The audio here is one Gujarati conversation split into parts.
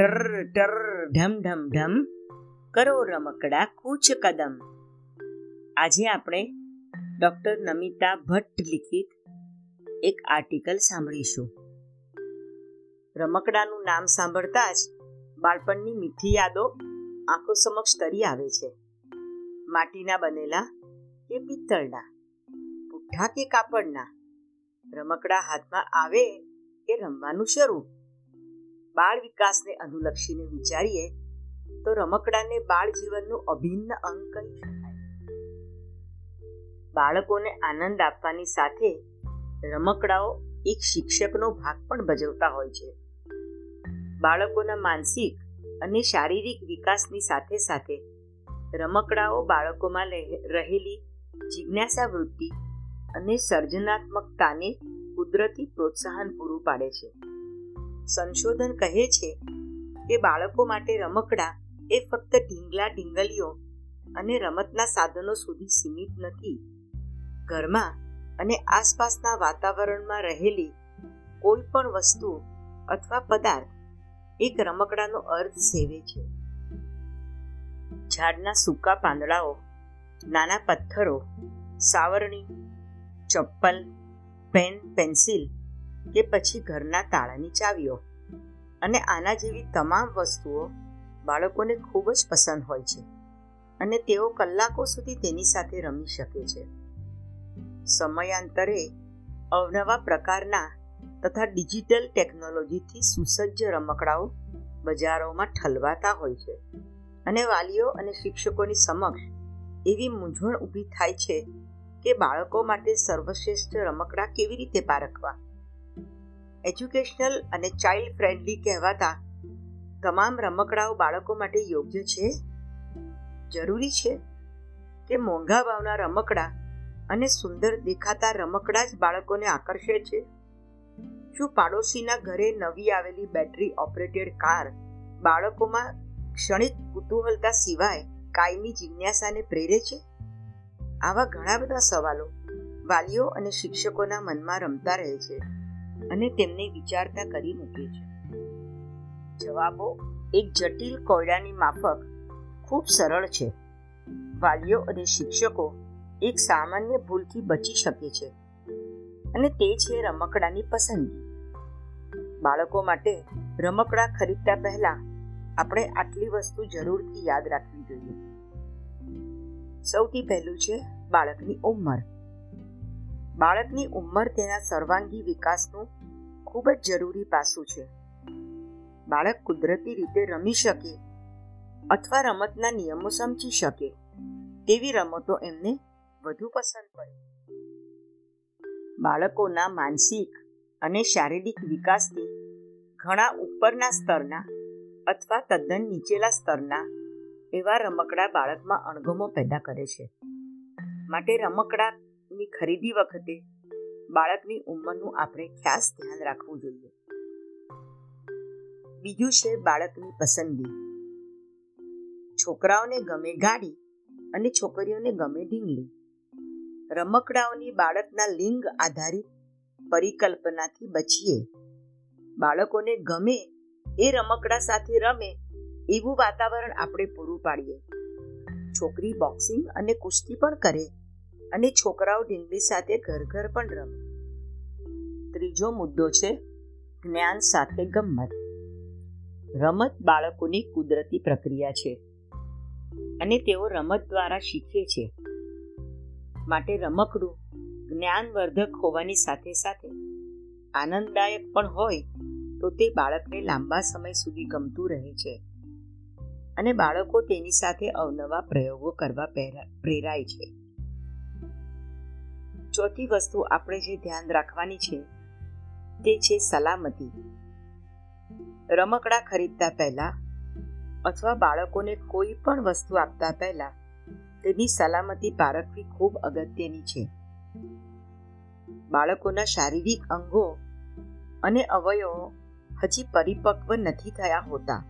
ટર ટર ઢમ ઢમ ઢમ. કરો રમકડા કૂચ કદમ. આજે આપણે ડૉક્ટર નમિતા ભટ્ટ લિખિત એક આર્ટિકલ સાંભળીશું. રમકડાનું નામ સાંભળતા જ બાળપણની મીઠી યાદો આંખો સમક્ષ તરી આવે છે. માટીના બનેલા કે પિત્તળના, પુઠ્ઠા કે કાપડના. રમકડા હાથમાં આવે કે રમવાનું શરૂ? બાળ વિકાસને અનુલક્ષીને વિચારીએ, તો રમકડાને બાળ જીવનનું અભિન્ન અંગ કહી શકાય. બાળકોને આનંદ આપવાની સાથે રમકડાઓ એક શિક્ષકનો ભાગ પણ ભજવતા હોય છે. બાળકોના માનસિક અને શારીરિક વિકાસની સાથે સાથે રમકડાઓ બાળકોમાં રહેલી જિજ્ઞાસા વૃત્તિ અને સર્જનાત્મકતાને કુદરતી પ્રોત્સાહન પૂરું પાડે છે. સંશોધન કહે છે કે બાળકો માટે રમકડા એ ફક્ત ઢીંગલા ઢીંગલીઓ અને રમતના સાધનો સુધી સીમિત નથી. ઘરમાં અને આસપાસના વાતાવરણમાં રહેલી કોઈ પણ વસ્તુ અથવા પદાર્થ એક રમકડાનો અર્થ સેવે છે. ઝાડના સૂકા પાંદડાઓ, નાના પથ્થરો, સાવરણી, ચપ્પલ, પેન, પેન્સિલ કે પછી ઘરના તાળાની ચાવીઓ. અને આના જેવી તમામ વસ્તુઓ બાળકોને ખૂબ જ પસંદ હોય છે. અને તેઓ કલાકો સુધી તેની સાથે રમી શકે છે. સમયાંતરે અવનવા પ્રકારના તથા ડિજિટલ ટેકનોલોજીથી સુસજ્જ રમકડાઓ બજારોમાં ઠલવાતા હોય છે. અને વાલીઓ અને શિક્ષકોની સમક્ષ એવી મૂંઝવણ ઊભી થાય છે કે બાળકો માટે સર્વશ્રેષ્ઠ રમકડા કેવી રીતે પારખવા? એજ્યુકેશનલ અને ચાઇલ્ડ ફ્રેન્ડલી કહેવાતા તમામ રમકડાઓ બાળકો માટે યોગ્ય છે? જરૂરી છે કે મોંઘા ભાવના રમકડા અને સુંદર દેખાતા રમકડા જ બાળકોને આકર્ષે છે? શું પાડોશીના ઘરે નવી આવેલી બેટરી ઓપરેટેડ કાર બાળકોમાં ક્ષણિક કુતૂહલતા સિવાય કાયમી જિજ્ઞાસાને પ્રેરે છે? આવા ઘણા બધા સવાલો વાલીઓ અને શિક્ષકોના મનમાં રમતા રહે છે. અને તેમને વિચારતા કરી મૂકે છે. જવાબો એક જટિલ કોયડાની માફક, ખૂબ સરળ છે. વાલીઓ અને શિક્ષકો એક સામાન્ય ભૂલથી બચી શકે છે. અને તે છે રમકડાની પસંદગી. બાળકો માટે રમકડા ખરીદતા પહેલા આપણે આટલી વસ્તુ જરૂરથી યાદ રાખવી જોઈએ. સૌથી પહેલું છે બાળકની ઉંમર. બાળકની ઉંમર તેના સર્વાંગી વિકાસનું ખૂબ જ જરૂરી પાસું છે. બાળક કુદરતી રીતે રમી શકે અથવા રમતના નિયમો સમજી શકે તેવી રમતો એમને વધુ પસંદ પડે. બાળકોના માનસિક અને શારીરિક વિકાસથી ઘણા ઉપરના સ્તરના અથવા તદ્દન નીચેલા સ્તરના એવા રમકડા બાળકમાં અણગમો પેદા કરે છે. માટે રમકડાની ખરીદી વખતે બાળકની ઉંમરનું આપણે ખાસ ધ્યાન રાખવું જોઈએ. બીજું છે બાળકની પસંદગી. છોકરાઓને ગમે ગાડી અને છોકરીઓને ગમે ઢીંગલી. રમકડાઓની બાળકના લિંગ આધારિત પરિકલ્પનાથી બચીએ. બાળકોને ગમે એ રમકડા સાથે રમે એવું વાતાવરણ આપણે પૂરું પાડીએ. છોકરી બોક્સિંગ અને કુસ્તી પણ કરે. અને છોકરાઓ ઢીંગલી સાથે ઘર ઘર પણ રમે. ત્રીજો મુદ્દો છે જ્ઞાન સાથે ગમત રમત બાળકોની કુદરતી પ્રક્રિયા છે અને તેઓ રમત દ્વારા શીખે છે. માટે રમકડું, જ્ઞાનવર્ધક હોવાની સાથે સાથે આનંદદાયક પણ હોય તો તે બાળકને લાંબા સમય સુધી ગમતું રહે છે. અને બાળકો તેની સાથે અવનવા પ્રયોગો કરવા પ્રેરાય છે. ચોથી વસ્તુ આપણે જે ધ્યાન રાખવાની છે, તે છે સલામતી. રમકડા ખરીદતા પહેલા અથવા બાળકોને કોઈ પણ વસ્તુ આપતા પહેલા તેની સલામતી પારખવી ખૂબ અગત્યની છે. બાળકોના શારીરિક અંગો અને અવયવો હજી પરિપક્વ નથી થયા હોતા.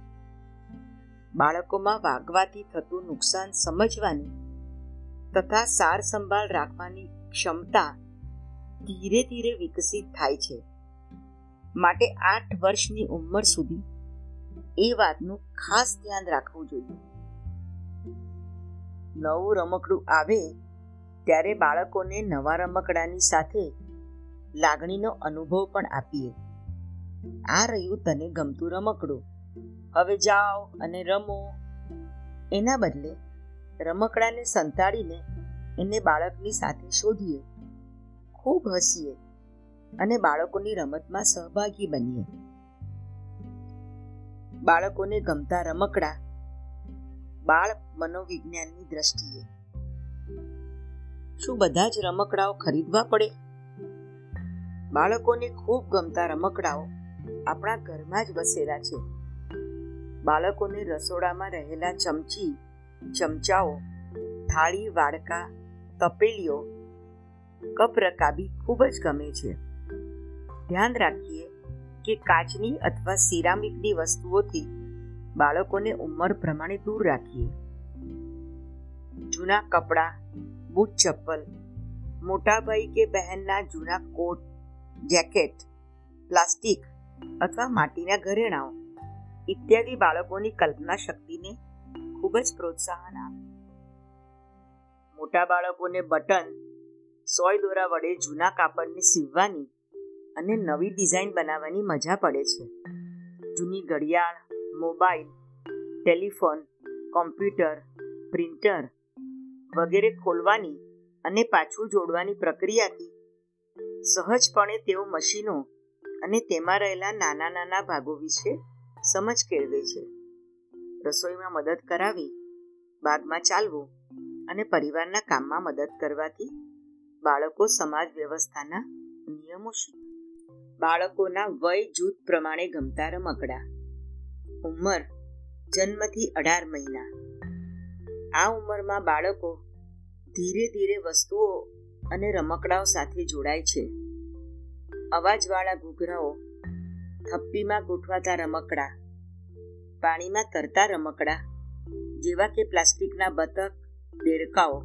બાળકોમાં વાગવાથી થતું નુકસાન સમજવાની તથા સાર સંભાળ રાખવાની ક્ષમતા ધીરે ધીરે વિકસિત થાય છે. માટે આઠ વર્ષની ઉંમર સુધી એ વાતનું ખાસ ધ્યાન રાખવું જોઈએ. નવું રમકડું આવે ત્યારે બાળકોને નવા રમકડાની સાથે લાગણીનો અનુભવ પણ આપીએ. આ રહ્યું તને ગમતું રમકડું. હવે જાઓ અને રમો. એના બદલે રમકડાને સંતાડીને એને બાળકની સાથે શોધીએ. ખૂબ હસીએ અને બાળકોની રમતમાં સહભાગી બનીએ. બાળકોને ગમતા રમકડા, બાળ મનોવિજ્ઞાનની દ્રષ્ટિએ. શું બધા જ રમકડાઓ ખરીદવા પડે? બાળકોને ખૂબ ગમતા રમકડાઓ આપણા ઘરમાં જ વસેલા છે. બાળકોને રસોડામાં રહેલા ચમચી, ચમચાઓ, થાળી, વાડકા તપેલીઓ કપ રકાબી ખૂબ જ ગમે છે. ધ્યાન રાખીએ કે કાચની અથવા સિરામિકની વસ્તુઓથી બાળકોને ઉંમર પ્રમાણે દૂર રાખીએ. જૂના કપડાં, બૂટ ચપ્પલ, મોટાભાઈ કે બહેનના જૂના કોટ, જેકેટ, પ્લાસ્ટિક અથવા માટીના ઘરેણાઓ ઇત્યાદિ બાળકોની કલ્પના શક્તિને ખૂબ જ પ્રોત્સાહન આપે. મોટા બાળકોને બટન, સોય દોરા વડે જૂના કાપડને સીવવાની અને નવી ડિઝાઇન બનાવવાની મજા પડે છે. જૂની ઘડિયાળ, મોબાઈલ, ટેલિફોન, કોમ્પ્યુટર, પ્રિન્ટર વગેરે ખોલવાની અને પાછું જોડવાની પ્રક્રિયાથી સહજપણે તેઓ મશીનો અને તેમાં રહેલા નાના નાના ભાગો વિશે સમજ કેળવે છે. રસોઈમાં મદદ કરાવી બાગમાં ચાલવું અને પરિવારના કામમાં મદદ કરવાથી બાળકો સમાજ વ્યવસ્થાના નિયમો શીખે બાળકોના વય જૂથ પ્રમાણે ગમતા રમકડા. ઉંમર જન્મથી અઢાર મહિના. આ ઉંમરમાં બાળકો ધીરે ધીરે વસ્તુઓ અને રમકડાઓ સાથે જોડાય છે. અવાજવાળા ઘૂઘરાઓ, થપ્પીમાં ગોઠવાતા રમકડા, પાણીમાં તરતા રમકડા, જેવા કે પ્લાસ્ટિકના બતક દેડકાઓ.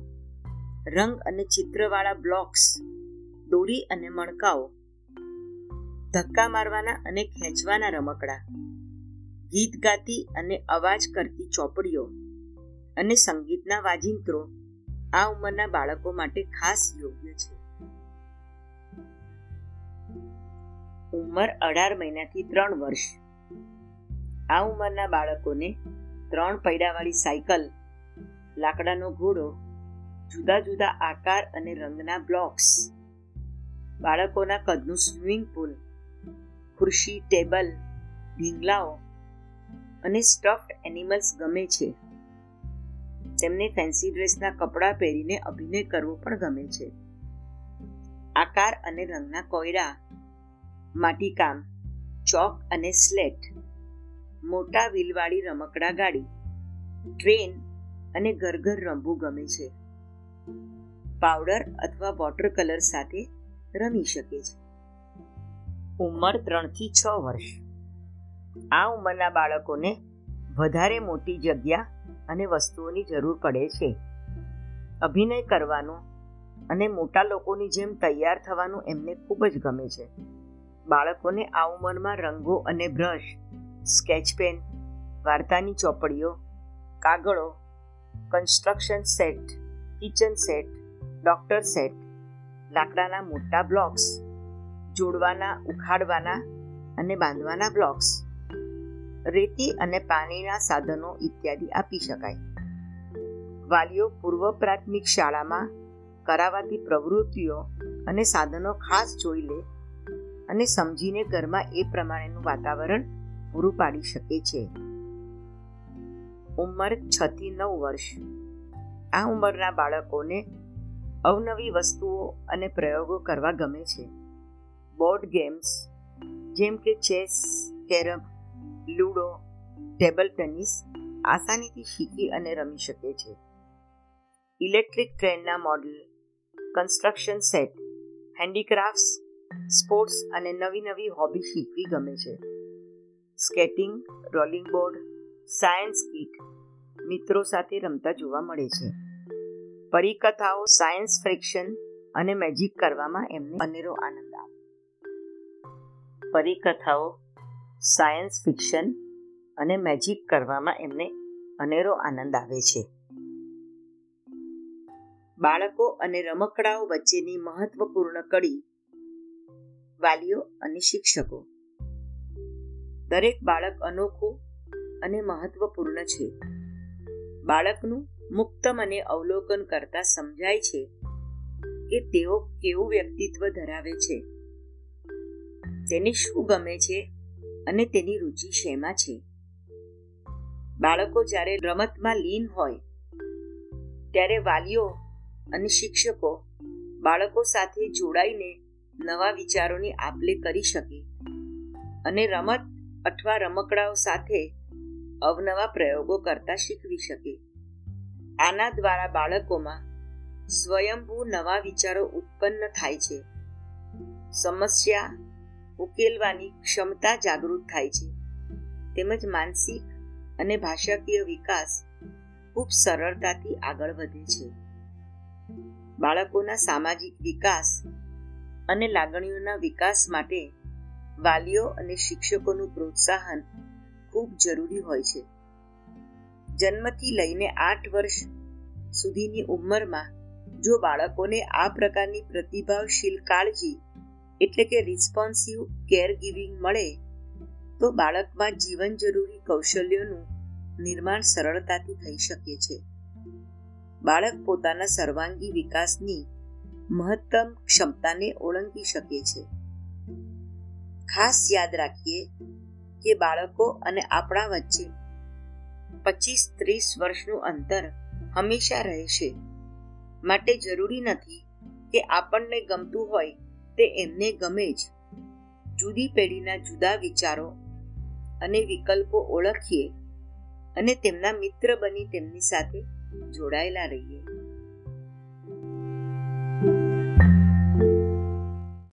રંગ અને ચિત્રવાળા બ્લોક્સ, દોરી અને મણકાઓ. ધક્કા મારવાના અને ખેંચવાના રમકડા. ગીત ગાતી અને અવાજ કરતી ચોપડીઓ. અને સંગીતના વાજિંત્રો આ ઉંમરના બાળકો માટે ખાસ યોગ્ય છે. ઉંમર અઢાર મહિનાથી ત્રણ વર્ષ. આ ઉંમરના બાળકોને ત્રણ પૈડાવાળી સાયકલ લાકડાનો ઘોડો, જુદા જુદા આકાર અને રંગના બ્લોક્સ, બાળકોના કદનું સ્વિમિંગ પુલ, ખુરશી, ટેબલ, ઢીંગલાઓ અને સ્ટફ્ડ એનિમલ્સ ગમે છે. તેમને ફેન્સી ડ્રેસના કપડાં પહેરીને અભિનય કરવો પણ ગમે છે. આકાર અને રંગના કોયડા, માટીકામ, ચોક અને સ્લેટ, મોટા વ્હીલવાળી રમકડા ગાડી, ટ્રેન અને ઘર રમવું ગમે છે. પાવડર અથવા વોટર કલર સાથે રમી શકે છે. ઉંમર ત્રણથી છ વર્ષ. આ ઉંમરના બાળકોને વધારે મોટી જગ્યા અને વસ્તુઓની જરૂર પડે છે. અભિનય કરવાનો અને મોટા લોકોની જેમ તૈયાર થવાનું એમને ખૂબ જ ગમે છે. બાળકોને આ ઉંમરમાં રંગો અને બ્રશ, સ્કેચ પેન, વાર્તાની ચોપડીઓ, કાગળો construction set, kitchen set, doctor set, લાકડાના મોટા બ્લોક્સ, જોડવાના, ઉખાડવાના અને બાંધવાના બ્લોક્સ. રેતી અને પાણીના સાધનો ઇત્યાદિ આપી શકાય. વાલીઓ પૂર્વ પ્રાથમિક શાળામાં કરાવાતી પ્રવૃત્તિઓ અને સાધનો ખાસ જોઈ લે અને સમજીને ઘરમાં એ પ્રમાણેનું વાતાવરણ પૂરું પાડી શકે છે. ઉંમર છ થી નવ વર્ષ. આ ઉંમરના બાળકોને અવનવી વસ્તુઓ અને પ્રયોગો કરવા ગમે છે. બોર્ડ ગેમ્સ, જેમ કે chess, carrom, ludo, table tennis આસાનીથી શીખી અને રમી શકે છે. ઇલેક્ટ્રિક ટ્રેનના model, construction set, handicrafts, sports અને નવી નવી હોબી શીખવી ગમે છે. Skating, rolling board science kit મિત્રો સાથે રમતા જોવા મળે છે. પરિકથાઓ સાયન્સ ફ્રિક્શન અને મેજિક કરવામાં એમને અનેરો આનંદ આવે. પરિકથાઓ સાયન્સ ફિક્શન અને મેજિક કરવામાં એમને અનેરો આનંદ આવે છે. બાળકો અને રમકડાઓ વચ્ચેની મહત્વપૂર્ણ કડી વાલીઓ અને શિક્ષકો. દરેક બાળક અનોખું અને મહત્વપૂર્ણ છે. બાળકનું મુક્ત મને અવલોકન કરતા સમજાય છે કે તેઓ કેવું વ્યક્તિત્વ ધરાવે છે. તેને શું ગમે છે અને તેની રુચિ શેમાં છે? બાળકો જ્યારે રમતમાં લીન હોય, ત્યારે વાલીઓ અને શિક્ષકો બાળકો સાથે જોડાઈને નવા વિચારોની આપલે કરી શકે. અને રમત અથવા રમકડાઓ સાથે અવનવા પ્રયોગો કરતા શીખવી શકે. આના દ્વારા બાળકોમાં સ્વયંભૂ નવા વિચારો ઉત્પન્ન થાય છે. સમસ્યા ઉકેલવાની ક્ષમતા જાગૃત થાય છે. તેમજ માનસિક અને ભાષાકીય વિકાસ ખૂબ સરળતાથી આગળ વધે છે. બાળકોના સામાજિક વિકાસ અને લાગણીઓના વિકાસ માટે વાલીઓ અને શિક્ષકોનું પ્રોત્સાહન ખૂબ જરૂરી હોય છે. જન્મથી લઈને આઠ વર્ષ સુધીની ઉંમરમાં જો બાળકોને આ પ્રકારની પ્રતિભાવશીલ કાળજી એટલે કે રિસ્પોન્સિવ કેર ગિવિંગ મળે, તો બાળકમાં જીવન જરૂરી કૌશલ્યોનું નિર્માણ સરળતાથી થઈ શકે છે. બાળક પોતાના સર્વાંગી વિકાસની મહત્તમ ક્ષમતાને ઓળંગી શકે છે. ખાસ યાદ રાખીએ કે બાળકો અને આપણા વચ્ચે પચીસ ત્રીસ વર્ષનું અંતર હંમેશા રહેશે. માટે જરૂરી નથી કે આપણને ગમતું હોય તે એમને ગમે જ. જુદી પેઢીના જુદા વિચારો અને વિકલ્પો ઓળખીએ અને તેમના મિત્ર બની તેમની સાથે જોડાયેલા રહીએ.